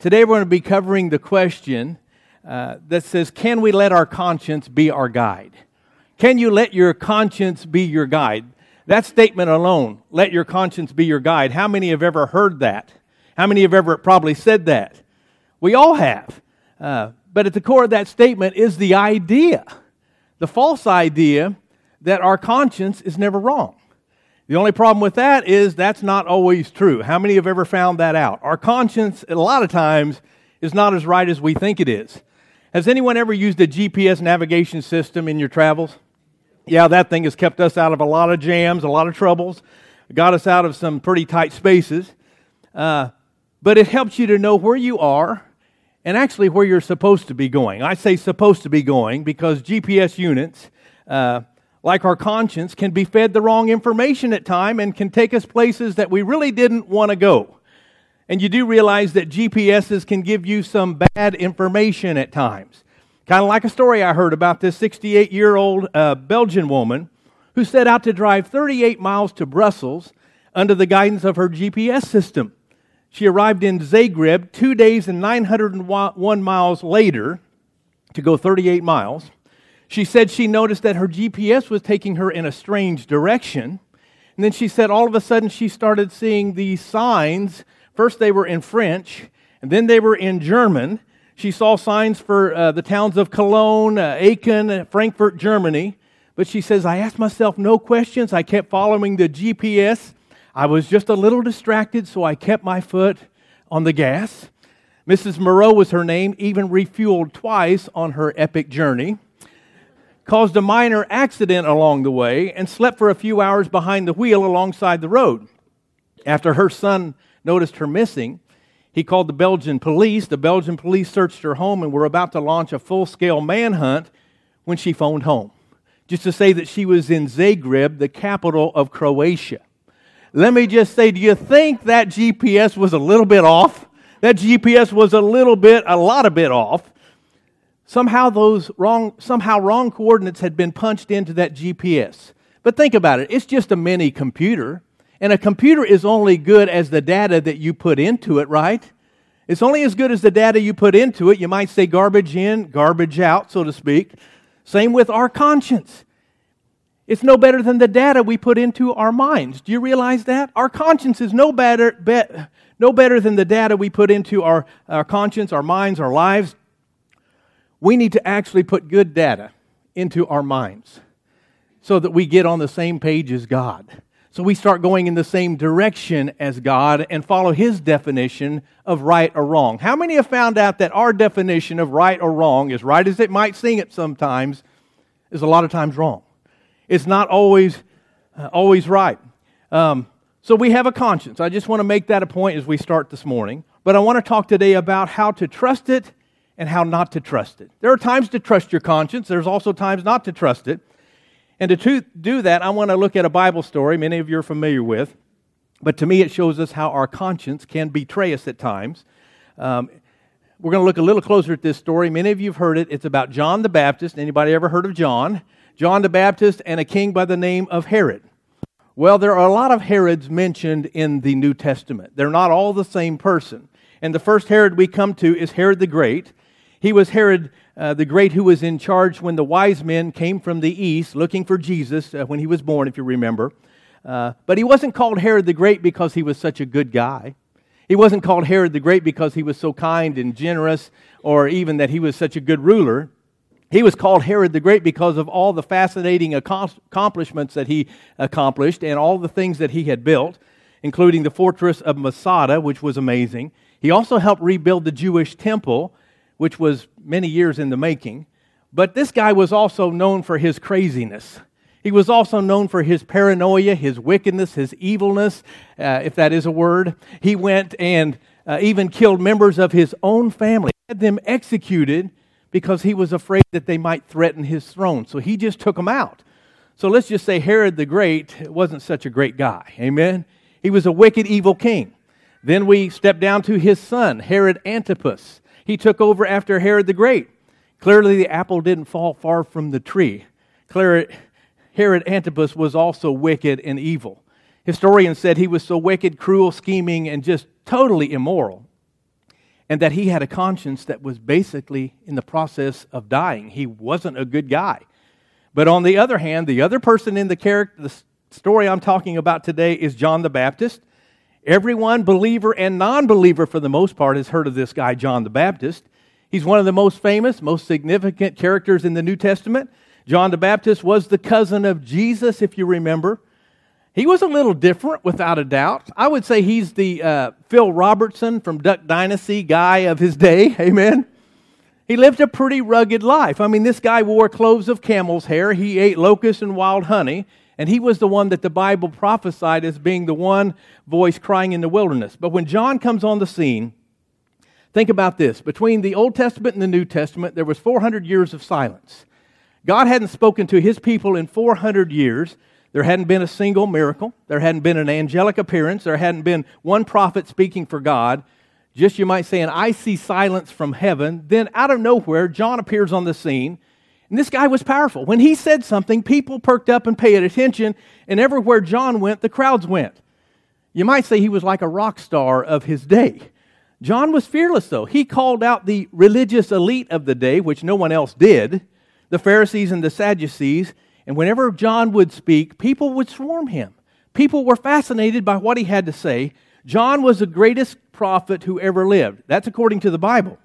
Today we're going to be covering the question uh, that says, Can we let our conscience be our guide? Can you let your conscience be your guide? That statement alone, let your conscience be your guide. How many have ever heard that? How many have ever probably said that? We all have. Uh, but at the core of that statement is the idea, the false idea that our conscience is never wrong. The only problem with that is that's not always true. How many have ever found that out? Our conscience, a lot of times, is not as right as we think it is. Has anyone ever used a GPS navigation system in your travels? Yeah, that thing has kept us out of a lot of jams, a lot of troubles, got us out of some pretty tight spaces. Uh, but it helps you to know where you are and actually where you're supposed to be going. I say supposed to be going because GPS units uh, like our conscience, can be fed the wrong information at time and can take us places that we really didn't want to go. And you do realize that GPSs can give you some bad information at times. Kind of like a story I heard about this 68 year old uh, Belgian woman who set out to drive 38 miles to Brussels under the guidance of her GPS system. She arrived in Zagreb two days and 901 miles later to go 38 miles. She said she noticed that her GPS was taking her in a strange direction. And then she said all of a sudden she started seeing these signs. First, they were in French, and then they were in German. She saw signs for uh, the towns of Cologne, uh, Aachen, uh, Frankfurt, Germany. But she says, I asked myself no questions. I kept following the GPS. I was just a little distracted, so I kept my foot on the gas. Mrs. Moreau was her name, even refueled twice on her epic journey caused a minor accident along the way, and slept for a few hours behind the wheel alongside the road. After her son noticed her missing, he called the Belgian police. The Belgian police searched her home and were about to launch a full scale manhunt when she phoned home, just to say that she was in Zagreb, the capital of Croatia. Let me just say, do you think that GPS was a little bit off? That GPS was a little bit, a lot of bit off. Somehow those wrong, somehow wrong coordinates had been punched into that GPS. But think about it, it's just a mini computer. And a computer is only good as the data that you put into it, right? It's only as good as the data you put into it. You might say garbage in, garbage out, so to speak. Same with our conscience. It's no better than the data we put into our minds. Do you realize that? Our conscience is no better, be, no better than the data we put into our, our conscience, our minds, our lives we need to actually put good data into our minds so that we get on the same page as God. So we start going in the same direction as God and follow His definition of right or wrong. How many have found out that our definition of right or wrong, as right as it might seem it sometimes, is a lot of times wrong? It's not always, uh, always right. Um, so we have a conscience. I just want to make that a point as we start this morning. But I want to talk today about how to trust it and how not to trust it. There are times to trust your conscience, there's also times not to trust it. And to do that, I want to look at a Bible story many of you are familiar with. But to me, it shows us how our conscience can betray us at times. Um, we're going to look a little closer at this story. Many of you have heard it. It's about John the Baptist. Anybody ever heard of John? John the Baptist and a king by the name of Herod. Well, there are a lot of Herods mentioned in the New Testament. They're not all the same person. And the first Herod we come to is Herod the Great. He was Herod uh, the Great who was in charge when the wise men came from the east looking for Jesus uh, when he was born, if you remember. Uh, but he wasn't called Herod the Great because he was such a good guy. He wasn't called Herod the Great because he was so kind and generous or even that he was such a good ruler. He was called Herod the Great because of all the fascinating accomplishments that he accomplished and all the things that he had built, including the fortress of Masada, which was amazing. He also helped rebuild the Jewish temple which was many years in the making. But this guy was also known for his craziness. He was also known for his paranoia, his wickedness, his evilness, uh, if that is a word. He went and uh, even killed members of his own family, had them executed because he was afraid that they might threaten his throne. So he just took them out. So let's just say Herod the Great wasn't such a great guy. Amen? He was a wicked, evil king. Then we step down to his son, Herod Antipas. He took over after Herod the Great. Clearly, the apple didn't fall far from the tree. Herod Antipas was also wicked and evil. Historians said he was so wicked, cruel, scheming, and just totally immoral. and that he had a conscience that was basically in the process of dying. He wasn't a good guy. But on the other hand, the other person in the character, the story I'm talking about today is John the Baptist. Everyone, believer and non believer for the most part, has heard of this guy, John the Baptist. He's one of the most famous, most significant characters in the New Testament. John the Baptist was the cousin of Jesus, if you remember. He was a little different, without a doubt. I would say he's the uh, Phil Robertson from Duck Dynasty guy of his day. Amen. He lived a pretty rugged life. I mean, this guy wore clothes of camel's hair. He ate locusts and wild honey. And he was the one that the Bible prophesied as being the one voice crying in the wilderness. But when John comes on the scene, think about this. Between the Old Testament and the New Testament, there was 400 years of silence. God hadn't spoken to his people in 400 years. There hadn't been a single miracle. There hadn't been an angelic appearance. There hadn't been one prophet speaking for God. Just, you might say, an icy silence from heaven. Then, out of nowhere, John appears on the scene. And this guy was powerful. When he said something, people perked up and paid attention. And everywhere John went, the crowds went. You might say he was like a rock star of his day. John was fearless, though. He called out the religious elite of the day, which no one else did the Pharisees and the Sadducees and whenever John would speak, people would swarm him. People were fascinated by what he had to say. John was the greatest prophet who ever lived. That's according to the Bible.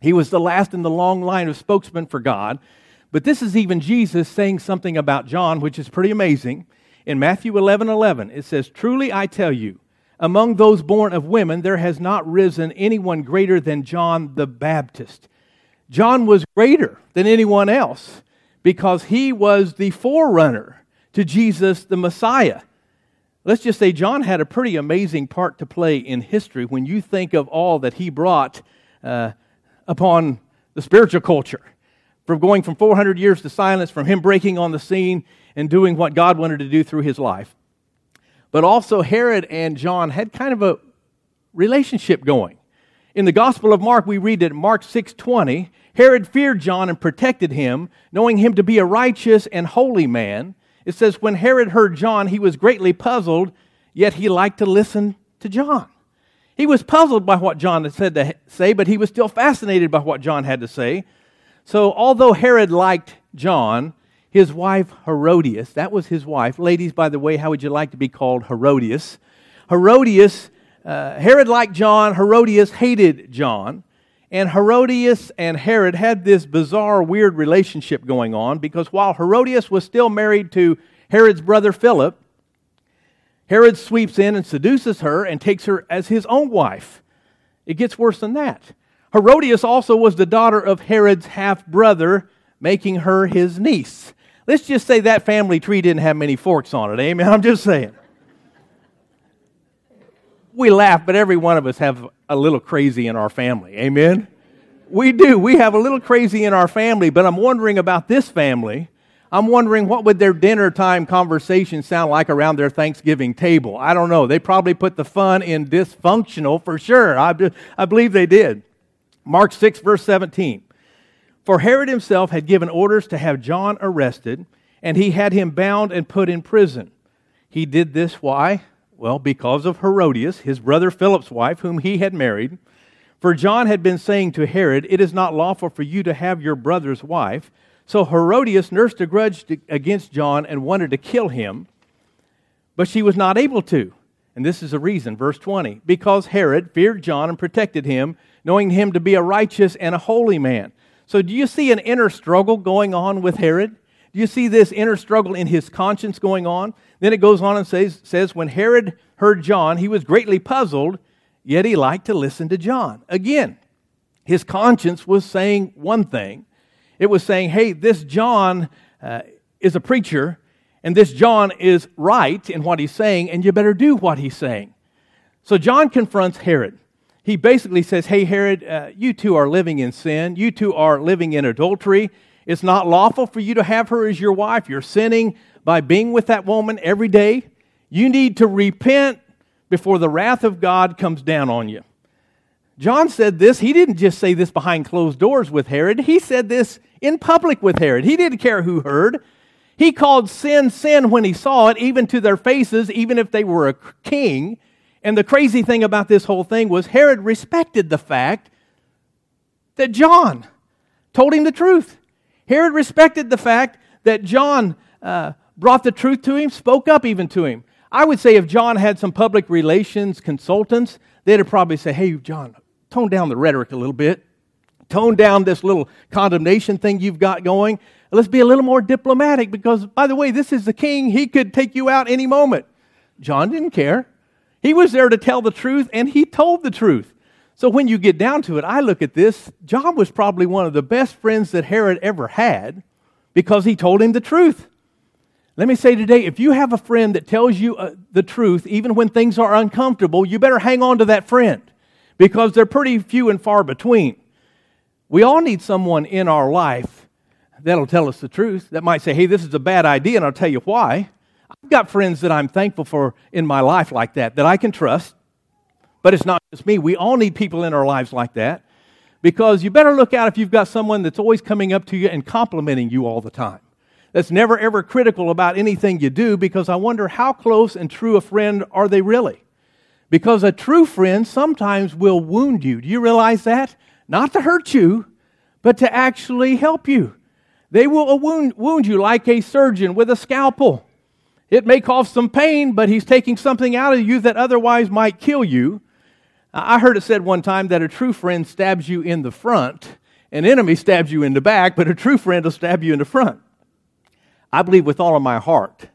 He was the last in the long line of spokesmen for God. But this is even Jesus saying something about John, which is pretty amazing. In Matthew 11 11, it says, Truly I tell you, among those born of women, there has not risen anyone greater than John the Baptist. John was greater than anyone else because he was the forerunner to Jesus the Messiah. Let's just say John had a pretty amazing part to play in history when you think of all that he brought uh, upon the spiritual culture. From going from 400 years to silence, from him breaking on the scene and doing what God wanted to do through his life. But also, Herod and John had kind of a relationship going. In the Gospel of Mark, we read that Mark 6:20, Herod feared John and protected him, knowing him to be a righteous and holy man. It says, When Herod heard John, he was greatly puzzled, yet he liked to listen to John. He was puzzled by what John had said to say, but he was still fascinated by what John had to say. So, although Herod liked John, his wife Herodias, that was his wife. Ladies, by the way, how would you like to be called Herodias? Herodias, uh, Herod liked John, Herodias hated John. And Herodias and Herod had this bizarre, weird relationship going on because while Herodias was still married to Herod's brother Philip, Herod sweeps in and seduces her and takes her as his own wife. It gets worse than that. Herodias also was the daughter of Herod's half brother, making her his niece. Let's just say that family tree didn't have many forks on it. Amen. I'm just saying. We laugh, but every one of us have a little crazy in our family. Amen? We do. We have a little crazy in our family, but I'm wondering about this family. I'm wondering what would their dinner time conversation sound like around their Thanksgiving table. I don't know. They probably put the fun in dysfunctional for sure. I, I believe they did. Mark 6, verse 17. For Herod himself had given orders to have John arrested, and he had him bound and put in prison. He did this why? Well, because of Herodias, his brother Philip's wife, whom he had married. For John had been saying to Herod, It is not lawful for you to have your brother's wife. So Herodias nursed a grudge against John and wanted to kill him, but she was not able to. And this is the reason, verse 20. Because Herod feared John and protected him, knowing him to be a righteous and a holy man. So, do you see an inner struggle going on with Herod? Do you see this inner struggle in his conscience going on? Then it goes on and says, says, When Herod heard John, he was greatly puzzled, yet he liked to listen to John. Again, his conscience was saying one thing. It was saying, hey, this John uh, is a preacher, and this John is right in what he's saying, and you better do what he's saying. So John confronts Herod. He basically says, hey, Herod, uh, you two are living in sin. You two are living in adultery. It's not lawful for you to have her as your wife. You're sinning by being with that woman every day. You need to repent before the wrath of God comes down on you. John said this. He didn't just say this behind closed doors with Herod, he said this in public with Herod. He didn't care who heard. He called sin sin when he saw it, even to their faces, even if they were a king. And the crazy thing about this whole thing was Herod respected the fact that John told him the truth. Herod respected the fact that John uh, brought the truth to him, spoke up even to him. I would say if John had some public relations consultants, they'd probably say, Hey, John, tone down the rhetoric a little bit. Tone down this little condemnation thing you've got going. Let's be a little more diplomatic because, by the way, this is the king. He could take you out any moment. John didn't care. He was there to tell the truth, and he told the truth. So when you get down to it, I look at this. John was probably one of the best friends that Herod ever had because he told him the truth. Let me say today if you have a friend that tells you uh, the truth, even when things are uncomfortable, you better hang on to that friend because they're pretty few and far between. We all need someone in our life that'll tell us the truth, that might say, hey, this is a bad idea, and I'll tell you why. I've got friends that I'm thankful for in my life like that, that I can trust. But it's not just me. We all need people in our lives like that because you better look out if you've got someone that's always coming up to you and complimenting you all the time that's never ever critical about anything you do because I wonder how close and true a friend are they really? Because a true friend sometimes will wound you. Do you realize that? Not to hurt you, but to actually help you. They will wound, you like a surgeon with a scalpel. It may cause some pain, but he's taking something out of you that otherwise might kill you. I heard it said one time that a true friend stabs you in the front, an enemy stabs you in the back, but a true friend will stab you in the front. I believe with all of my heart,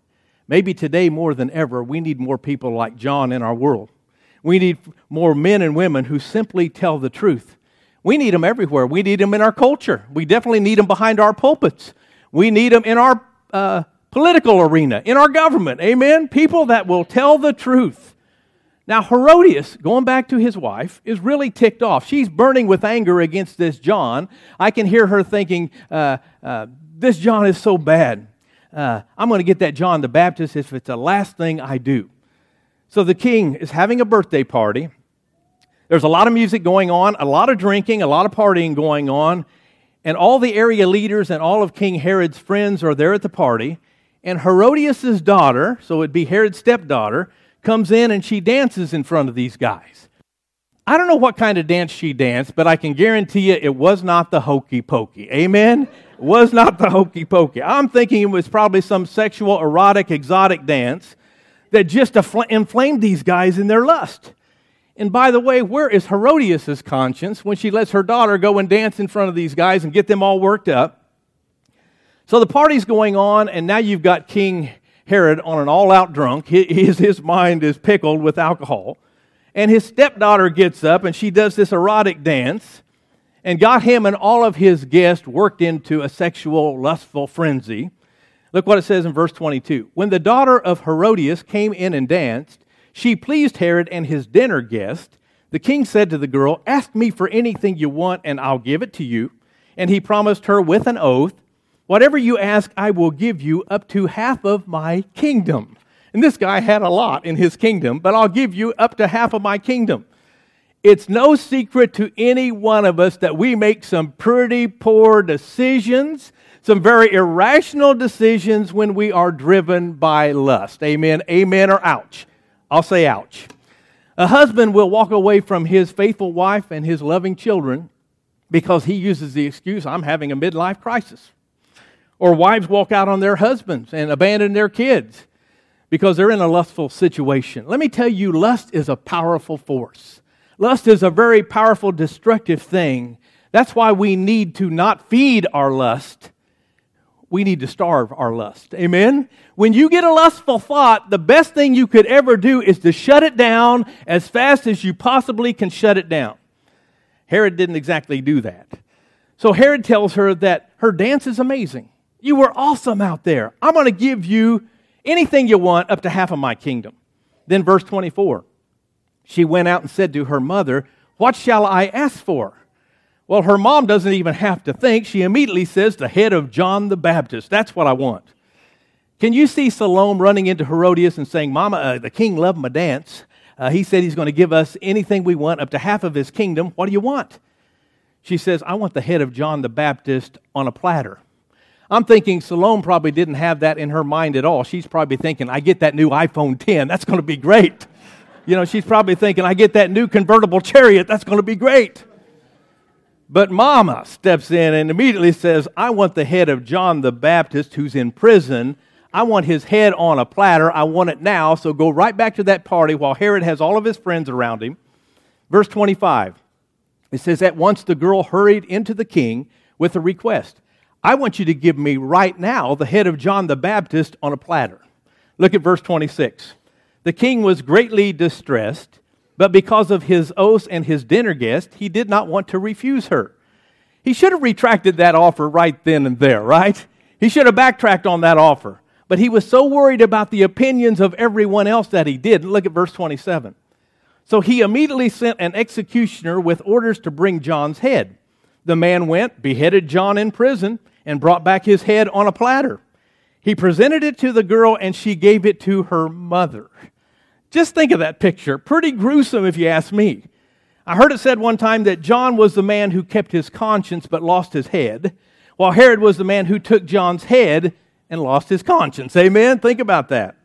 maybe today more than ever, we need more people like John in our world. We need more men and women who simply tell the truth. We need them everywhere. We need them in our culture. We definitely need them behind our pulpits. We need them in our uh, political arena, in our government. Amen? People that will tell the truth. Now, Herodias, going back to his wife, is really ticked off. She's burning with anger against this John. I can hear her thinking, uh, uh, This John is so bad uh, I'm going to get that John the Baptist if it's the last thing I do. So the king is having a birthday party. There's a lot of music going on, a lot of drinking, a lot of partying going on, and all the area leaders and all of King Herod's friends are there at the party. And Herodias' daughter, so it'd be Herod's stepdaughter, comes in and she dances in front of these guys. I don't know what kind of dance she danced, but I can guarantee you it was not the hokey pokey. Amen? was not the hokey pokey. I'm thinking it was probably some sexual, erotic, exotic dance that just inflamed these guys in their lust. And by the way, where is Herodias' conscience when she lets her daughter go and dance in front of these guys and get them all worked up? So the party's going on, and now you've got King Herod on an all out drunk. His, his mind is pickled with alcohol. And his stepdaughter gets up and she does this erotic dance and got him and all of his guests worked into a sexual, lustful frenzy. Look what it says in verse 22. When the daughter of Herodias came in and danced, she pleased Herod and his dinner guest. The king said to the girl, Ask me for anything you want, and I'll give it to you. And he promised her with an oath, Whatever you ask, I will give you up to half of my kingdom. And this guy had a lot in his kingdom, but I'll give you up to half of my kingdom. It's no secret to any one of us that we make some pretty poor decisions, some very irrational decisions when we are driven by lust. Amen, amen, or ouch. I'll say ouch. A husband will walk away from his faithful wife and his loving children because he uses the excuse, I'm having a midlife crisis. Or wives walk out on their husbands and abandon their kids because they're in a lustful situation. Let me tell you, lust is a powerful force. Lust is a very powerful, destructive thing. That's why we need to not feed our lust. We need to starve our lust. Amen? When you get a lustful thought, the best thing you could ever do is to shut it down as fast as you possibly can shut it down. Herod didn't exactly do that. So Herod tells her that her dance is amazing. You were awesome out there. I'm going to give you anything you want up to half of my kingdom. Then, verse 24 she went out and said to her mother, What shall I ask for? Well, her mom doesn't even have to think. She immediately says, The head of John the Baptist. That's what I want. Can you see Salome running into Herodias and saying, Mama, uh, the king loved my dance. Uh, he said he's going to give us anything we want, up to half of his kingdom. What do you want? She says, I want the head of John the Baptist on a platter. I'm thinking Salome probably didn't have that in her mind at all. She's probably thinking, I get that new iPhone 10. That's going to be great. You know, she's probably thinking, I get that new convertible chariot, that's going to be great. But Mama steps in and immediately says, I want the head of John the Baptist who's in prison. I want his head on a platter. I want it now. So go right back to that party while Herod has all of his friends around him. Verse 25. It says, At once the girl hurried into the king with a request. I want you to give me right now the head of John the Baptist on a platter. Look at verse 26. The king was greatly distressed but because of his oaths and his dinner guest, he did not want to refuse her. He should have retracted that offer right then and there, right? He should have backtracked on that offer. But he was so worried about the opinions of everyone else that he did. Look at verse 27. So he immediately sent an executioner with orders to bring John's head. The man went, beheaded John in prison, and brought back his head on a platter. He presented it to the girl, and she gave it to her mother. Just think of that picture. Pretty gruesome, if you ask me. I heard it said one time that John was the man who kept his conscience but lost his head, while Herod was the man who took John's head and lost his conscience. Amen? Think about that.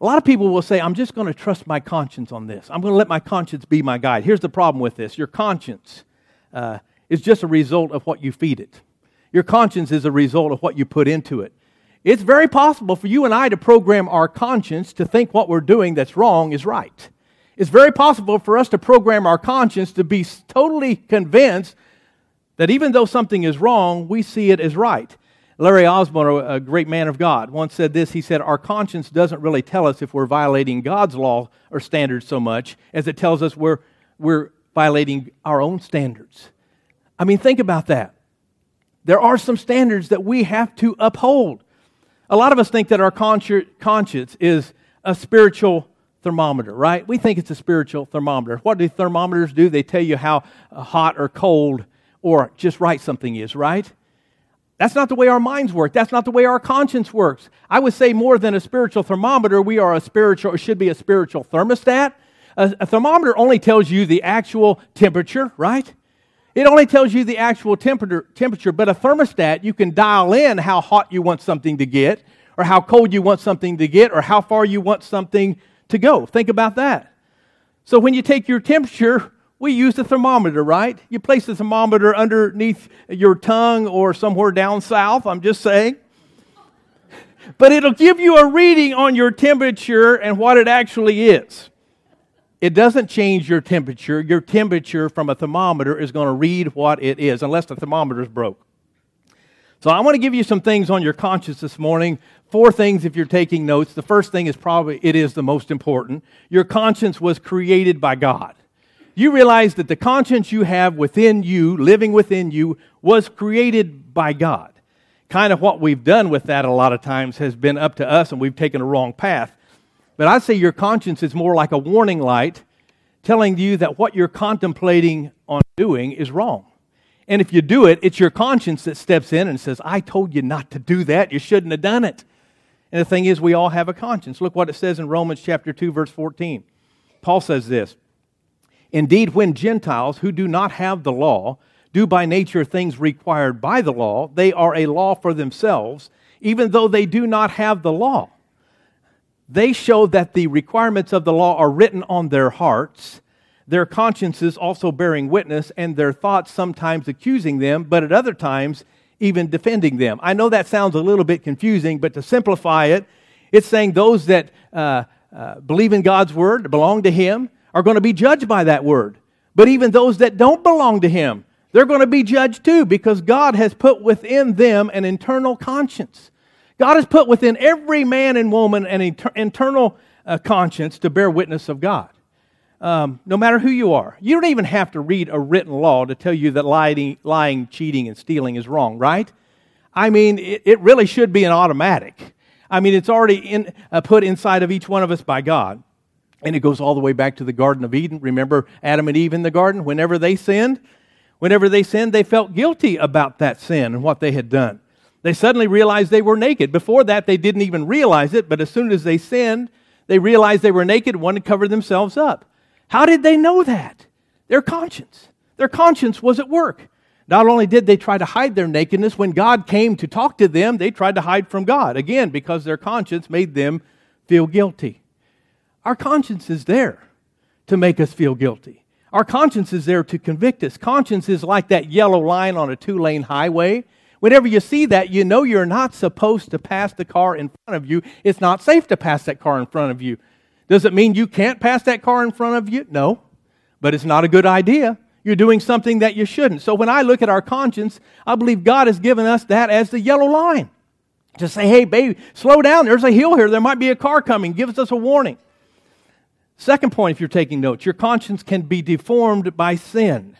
A lot of people will say, I'm just going to trust my conscience on this. I'm going to let my conscience be my guide. Here's the problem with this your conscience uh, is just a result of what you feed it, your conscience is a result of what you put into it. It's very possible for you and I to program our conscience to think what we're doing that's wrong is right. It's very possible for us to program our conscience to be totally convinced that even though something is wrong, we see it as right. Larry Osborne, a great man of God, once said this. He said, Our conscience doesn't really tell us if we're violating God's law or standards so much as it tells us we're, we're violating our own standards. I mean, think about that. There are some standards that we have to uphold. A lot of us think that our conscience is a spiritual thermometer, right? We think it's a spiritual thermometer. What do thermometers do? They tell you how hot or cold or just right something is, right? That's not the way our minds work. That's not the way our conscience works. I would say more than a spiritual thermometer, we are a spiritual, or should be a spiritual thermostat. A, a thermometer only tells you the actual temperature, right? It only tells you the actual temperature, but a thermostat, you can dial in how hot you want something to get, or how cold you want something to get, or how far you want something to go. Think about that. So when you take your temperature, we use the thermometer, right? You place the thermometer underneath your tongue or somewhere down south, I'm just saying. But it'll give you a reading on your temperature and what it actually is it doesn't change your temperature. Your temperature from a thermometer is going to read what it is, unless the thermometer is broke. So I want to give you some things on your conscience this morning. Four things if you're taking notes. The first thing is probably it is the most important. Your conscience was created by God. You realize that the conscience you have within you, living within you, was created by God. Kind of what we've done with that a lot of times has been up to us and we've taken a wrong path. But I'd say your conscience is more like a warning light telling you that what you're contemplating on doing is wrong. And if you do it, it's your conscience that steps in and says, I told you not to do that. You shouldn't have done it. And the thing is, we all have a conscience. Look what it says in Romans chapter 2, verse 14. Paul says this Indeed, when Gentiles who do not have the law do by nature things required by the law, they are a law for themselves, even though they do not have the law they show that the requirements of the law are written on their hearts, their consciences also bearing witness, and their thoughts sometimes accusing them, but at other times even defending them. I know that sounds a little bit confusing, but to simplify it, it's saying those that uh, uh, believe in God's word, belong to Him, are going to be judged by that word. But even those that don't belong to Him, they're going to be judged too because God has put within them an internal conscience. God has put within every man and woman an internal uh, conscience to bear witness of God. Um, no matter who you are. You don't even have to read a written law to tell you that lying, lying cheating, and stealing is wrong, right? I mean, it, it really should be an automatic. I mean, it's already in, uh, put inside of each one of us by God. And it goes all the way back to the Garden of Eden. Remember Adam and Eve in the garden? Whenever they sinned, whenever they sinned, they felt guilty about that sin and what they had done. They suddenly realized they were naked. Before that, they didn't even realize it, but as soon as they sinned, they realized they were naked and wanted to cover themselves up. How did they know that? Their conscience. Their conscience was at work. Not only did they try to hide their nakedness, when God came to talk to them, they tried to hide from God. Again, because their conscience made them feel guilty. Our conscience is there to make us feel guilty. Our conscience is there to convict us. Conscience is like that yellow line on a two lane highway. Whenever you see that, you know you're not supposed to pass the car in front of you. It's not safe to pass that car in front of you. Does it mean you can't pass that car in front of you? No. But it's not a good idea. You're doing something that you shouldn't. So when I look at our conscience, I believe God has given us that as the yellow line. To say, hey, baby, slow down. There's a hill here. There might be a car coming. Gives us a warning. Second point, if you're taking notes, your conscience can be deformed by sin.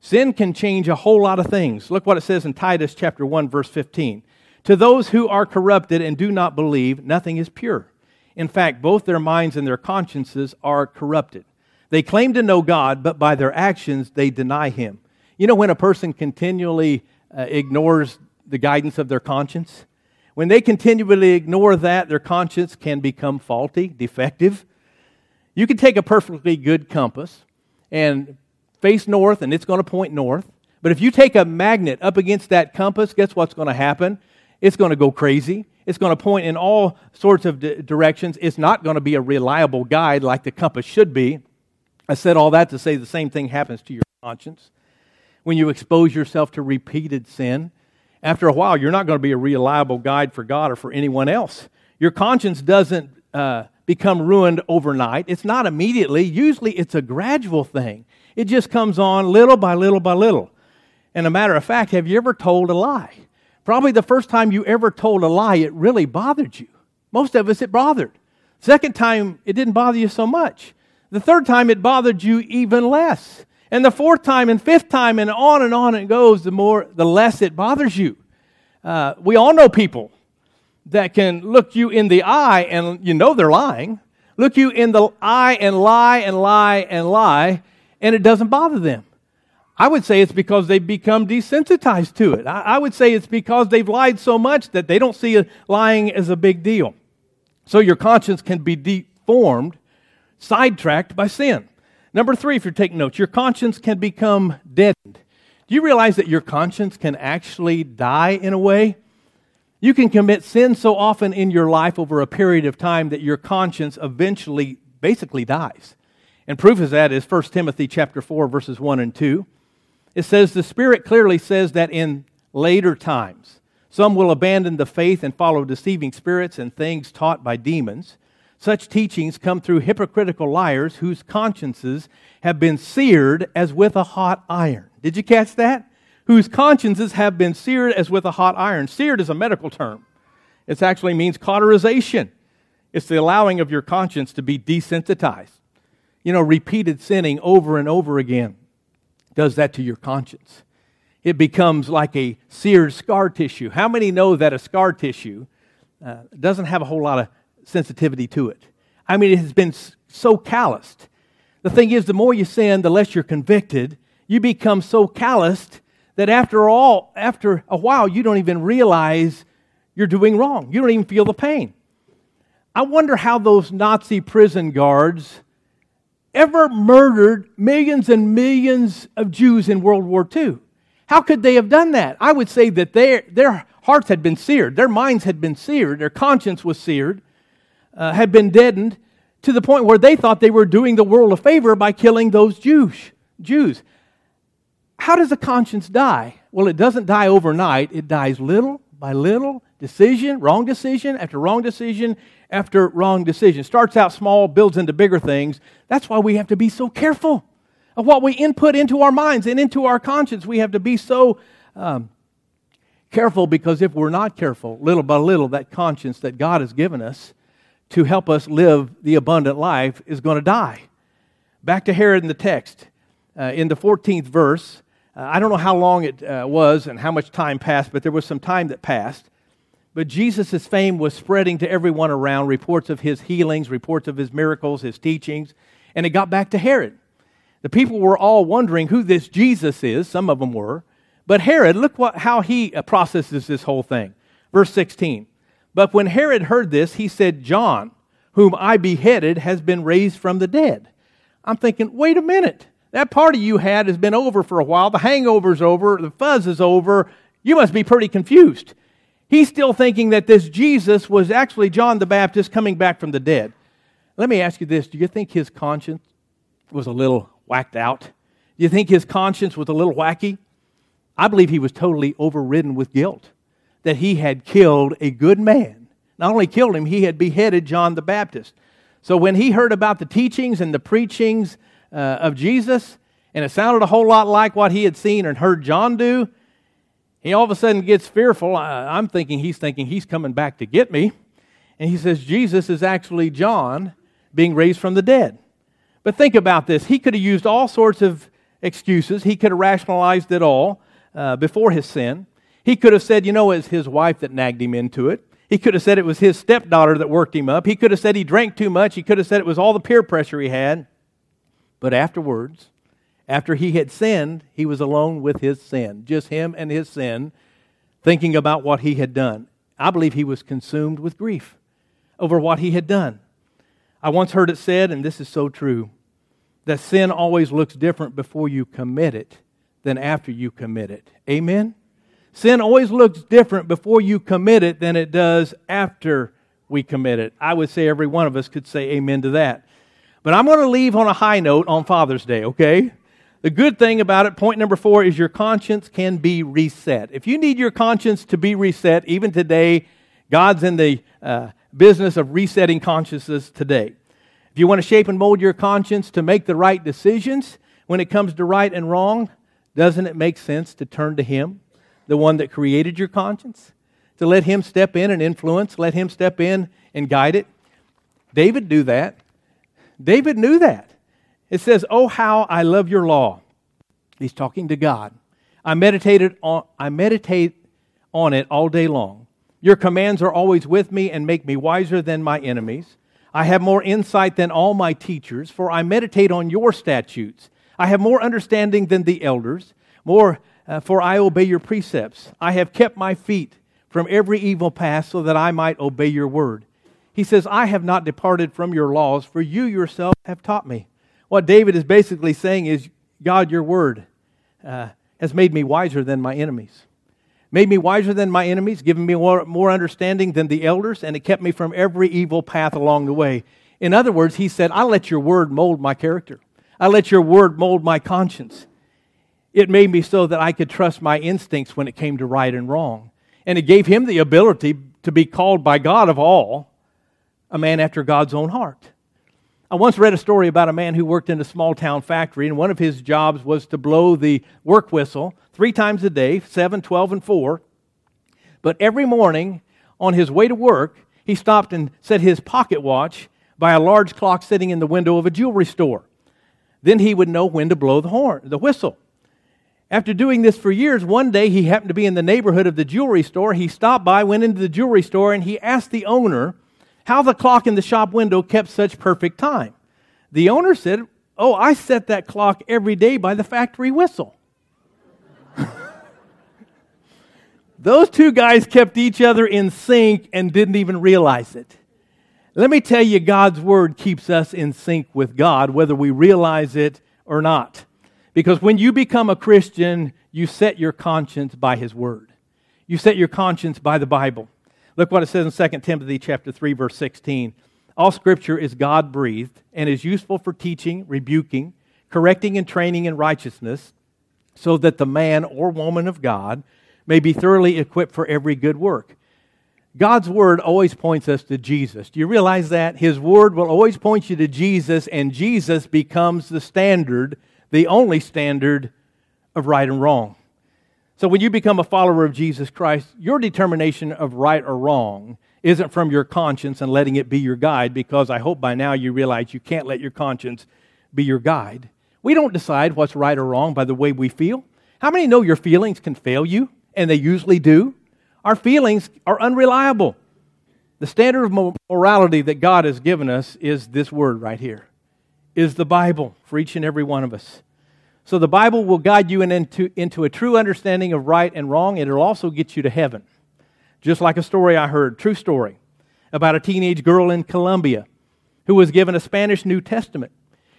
Sin can change a whole lot of things. Look what it says in Titus chapter 1 verse 15. To those who are corrupted and do not believe, nothing is pure. In fact, both their minds and their consciences are corrupted. They claim to know God, but by their actions they deny him. You know when a person continually uh, ignores the guidance of their conscience? When they continually ignore that, their conscience can become faulty, defective. You can take a perfectly good compass and face north, and it's going to point north. But if you take a magnet up against that compass, guess what's going to happen? It's going to go crazy. It's going to point in all sorts of di- directions. It's not going to be a reliable guide like the compass should be. I said all that to say the same thing happens to your conscience. When you expose yourself to repeated sin, after a while, you're not going to be a reliable guide for God or for anyone else. Your conscience doesn't uh, become ruined overnight. It's not immediately. Usually, it's a gradual thing. It just comes on little by little by little. And a matter of fact, have you ever told a lie? Probably the first time you ever told a lie, it really bothered you. Most of us, it bothered. Second time, it didn't bother you so much. The third time, it bothered you even less. And the fourth time and fifth time, and on and on it goes, the more, the less it bothers you. Uh, we all know people that can look you in the eye and you know they're lying, look you in the eye and lie and lie and lie, and it doesn't bother them. I would say it's because they've become desensitized to it. I, I would say it's because they've lied so much that they don't see lying as a big deal. So your conscience can be deformed, sidetracked by sin. Number three, if you're taking notes, your conscience can become deadened. Do you realize that your conscience can actually die in a way? You can commit sin so often in your life over a period of time that your conscience eventually basically dies. And proof of that is 1 Timothy chapter 4 verses 1 and 2. It says the Spirit clearly says that in later times some will abandon the faith and follow deceiving spirits and things taught by demons. Such teachings come through hypocritical liars whose consciences have been seared as with a hot iron. Did you catch that? whose consciences have been seared as with a hot iron. Seared is a medical term, it actually means cauterization. It's the allowing of your conscience to be desensitized. You know, repeated sinning over and over again does that to your conscience. It becomes like a seared scar tissue. How many know that a scar tissue uh, doesn't have a whole lot of sensitivity to it? I mean, it has been so calloused. The thing is, the more you sin, the less you're convicted. You become so calloused that after all, after a while, you don't even realize you're doing wrong. You don't even feel the pain. I wonder how those Nazi prison guards ever murdered millions and millions of Jews in World War II. How could they have done that? I would say that their, their hearts had been seared, their minds had been seared, their conscience was seared, uh, had been deadened to the point where they thought they were doing the world a favor by killing those Jews. Jews. How does a conscience die? Well, it doesn't die overnight. It dies little by little, decision, wrong decision after wrong decision after wrong decision. Starts out small, builds into bigger things. That's why we have to be so careful of what we input into our minds and into our conscience. We have to be so um, careful because if we're not careful, little by little, that conscience that God has given us to help us live the abundant life is going to die. Back to Herod in the text. Uh, in the 14th verse, uh, I don't know how long it uh, was and how much time passed, but there was some time that passed. But Jesus' fame was spreading to everyone around reports of his healings, reports of his miracles, his teachings, and it got back to Herod. The people were all wondering who this Jesus is, some of them were. But Herod, look what, how he uh, processes this whole thing. Verse 16. But when Herod heard this, he said, John, whom I beheaded, has been raised from the dead. I'm thinking, wait a minute. That party you had has been over for a while. The hangover's over. The fuzz is over. You must be pretty confused. He's still thinking that this Jesus was actually John the Baptist coming back from the dead. Let me ask you this do you think his conscience was a little whacked out? Do you think his conscience was a little wacky? I believe he was totally overridden with guilt that he had killed a good man. Not only killed him, he had beheaded John the Baptist. So when he heard about the teachings and the preachings uh, of Jesus, and it sounded a whole lot like what he had seen and heard John do, he all of a sudden gets fearful. I'm thinking he's thinking he's coming back to get me. And he says Jesus is actually John being raised from the dead. But think about this. He could have used all sorts of excuses, he could have rationalized it all uh, before his sin. He could have said, you know, it's his wife that nagged him into it. He could have said it was his stepdaughter that worked him up. He could have said he drank too much. He could have said it was all the peer pressure he had. But afterwards, after he had sinned, he was alone with his sin, just him and his sin, thinking about what he had done. I believe he was consumed with grief over what he had done. I once heard it said, and this is so true, that sin always looks different before you commit it than after you commit it. Amen? Sin always looks different before you commit it than it does after we commit it. I would say every one of us could say amen to that. But I'm going to leave on a high note on Father's Day, okay? The good thing about it, point number four, is your conscience can be reset. If you need your conscience to be reset, even today, God's in the uh, business of resetting consciences today. If you want to shape and mold your conscience to make the right decisions when it comes to right and wrong, doesn't it make sense to turn to Him, the one that created your conscience? To let Him step in and influence, let Him step in and guide it? David knew that. David knew that. It says, Oh, how I love your law. He's talking to God. I meditated on, I meditate on it all day long. Your commands are always with me and make me wiser than my enemies. I have more insight than all my teachers, for I meditate on your statutes. I have more understanding than the elders, more uh, for I obey your precepts. I have kept my feet from every evil path so that I might obey your word. He says, I have not departed from your laws, for you yourself have taught me. What David is basically saying is, God, your word uh, has made me wiser than my enemies. Made me wiser than my enemies, given me more, more understanding than the elders, and it kept me from every evil path along the way. In other words, he said, I let your word mold my character. I let your word mold my conscience. It made me so that I could trust my instincts when it came to right and wrong. And it gave him the ability to be called by God of all a man after God's own heart. I once read a story about a man who worked in a small town factory, and one of his jobs was to blow the work whistle three times a day 7, 12, and 4. But every morning on his way to work, he stopped and set his pocket watch by a large clock sitting in the window of a jewelry store. Then he would know when to blow the horn, the whistle. After doing this for years, one day he happened to be in the neighborhood of the jewelry store. He stopped by, went into the jewelry store, and he asked the owner how the clock in the shop window kept such perfect time. The owner said, Oh, I set that clock every day by the factory whistle. Those two guys kept each other in sync and didn't even realize it. Let me tell you, God's Word keeps us in sync with God, whether we realize it or not. Because when you become a Christian, you set your conscience by His Word. You set your conscience by the Bible. Look what it says in 2 Timothy chapter 3 verse 16. All scripture is God breathed and is useful for teaching, rebuking, correcting and training in righteousness, so that the man or woman of God may be thoroughly equipped for every good work. God's word always points us to Jesus. Do you realize that? His word will always point you to Jesus, and Jesus becomes the standard, the only standard of right and wrong. So when you become a follower of Jesus Christ, your determination of right or wrong isn't from your conscience and letting it be your guide, because I hope by now you realize you can't let your conscience be your guide. We don't decide what's right or wrong by the way we feel. How many know your feelings can fail you? And they usually do. Our feelings are unreliable. The standard of morality that God has given us is this word right here, is the Bible for each and every one of us. So the Bible will guide you into, into a true understanding of right and wrong. and It'll also get you to heaven. Just like a story I heard, true story, about a teenage girl in Colombia who was given a Spanish New Testament.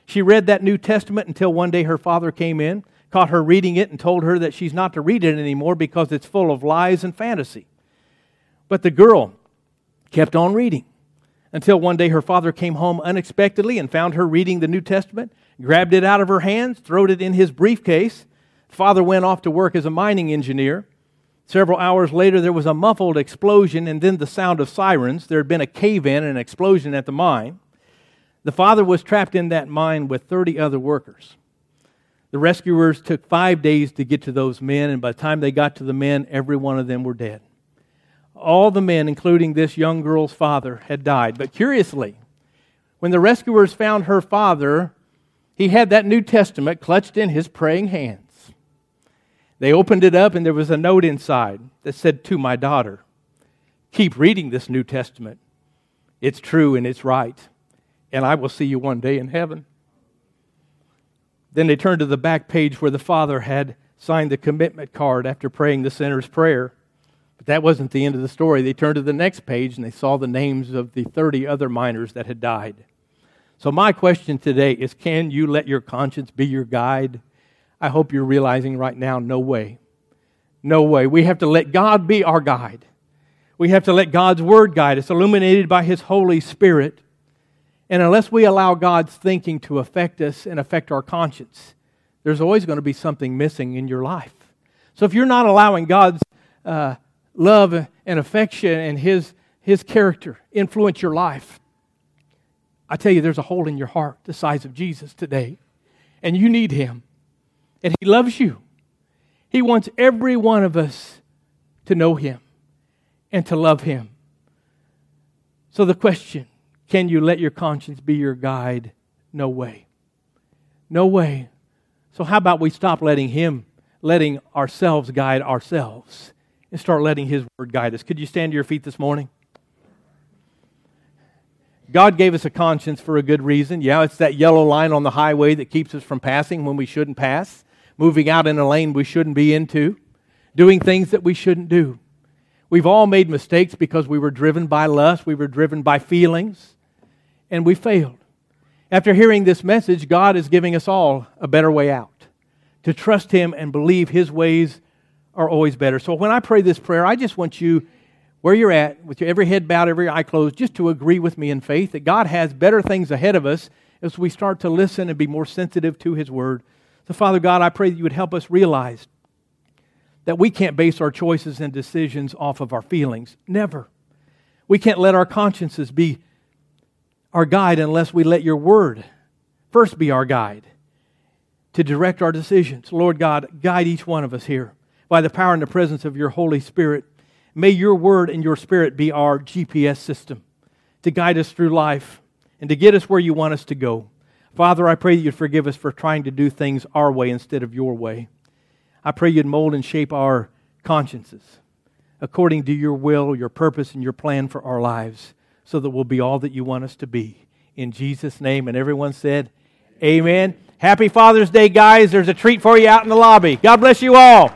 She read that New Testament until one day her father came in, caught her reading it, and told her that she's not to read it anymore because it's full of lies and fantasy. But the girl kept on reading until one day her father came home unexpectedly and found her reading the New Testament grabbed it out of her hands, throwed it in his briefcase. Father went off to work as a mining engineer. Several hours later, there was a muffled explosion and then the sound of sirens. There had been a cave in and an explosion at the mine. The father was trapped in that mine with 30 other workers. The rescuers took five days to get to those men, and by the time they got to the men, every one of them were dead. All the men, including this young girl's father, had died. But curiously, when the rescuers found her father, he had that New Testament clutched in his praying hands. They opened it up, and there was a note inside that said, To my daughter, keep reading this New Testament. It's true and it's right, and I will see you one day in heaven. Then they turned to the back page where the father had signed the commitment card after praying the sinner's prayer. But that wasn't the end of the story. They turned to the next page and they saw the names of the 30 other miners that had died. So, my question today is can you let your conscience be your guide? I hope you're realizing right now no way. No way. We have to let God be our guide. We have to let God's Word guide us, illuminated by His Holy Spirit. And unless we allow God's thinking to affect us and affect our conscience, there's always going to be something missing in your life. So if you're not allowing God's uh, love and affection and His, His character influence your life, I tell you, there's a hole in your heart the size of Jesus today. And you need Him. And He loves you. He wants every one of us to know Him and to love Him. So the question can you let your conscience be your guide? No way. No way. So, how about we stop letting Him, letting ourselves guide ourselves, and start letting His Word guide us? Could you stand to your feet this morning? God gave us a conscience for a good reason. Yeah, it's that yellow line on the highway that keeps us from passing when we shouldn't pass, moving out in a lane we shouldn't be into, doing things that we shouldn't do. We've all made mistakes because we were driven by lust, we were driven by feelings and we failed. After hearing this message, God is giving us all a better way out to trust Him and believe His ways are always better. So when I pray this prayer, I just want you, where you're at, with your every head bowed, every eye closed, just to agree with me in faith that God has better things ahead of us as we start to listen and be more sensitive to His Word. So, Father God, I pray that you would help us realize that we can't base our choices and decisions off of our feelings. Never. We can't let our consciences be our guide unless we let your word first be our guide to direct our decisions. Lord God, guide each one of us here by the power and the presence of your Holy Spirit. May your word and your spirit be our GPS system to guide us through life and to get us where you want us to go. Father, I pray that you'd forgive us for trying to do things our way instead of your way. I pray you'd mold and shape our consciences according to your will, your purpose, and your plan for our lives so that we'll be all that you want us to be. In Jesus' name. And everyone said, Amen. Happy Father's Day, guys. There's a treat for you out in the lobby. God bless you all.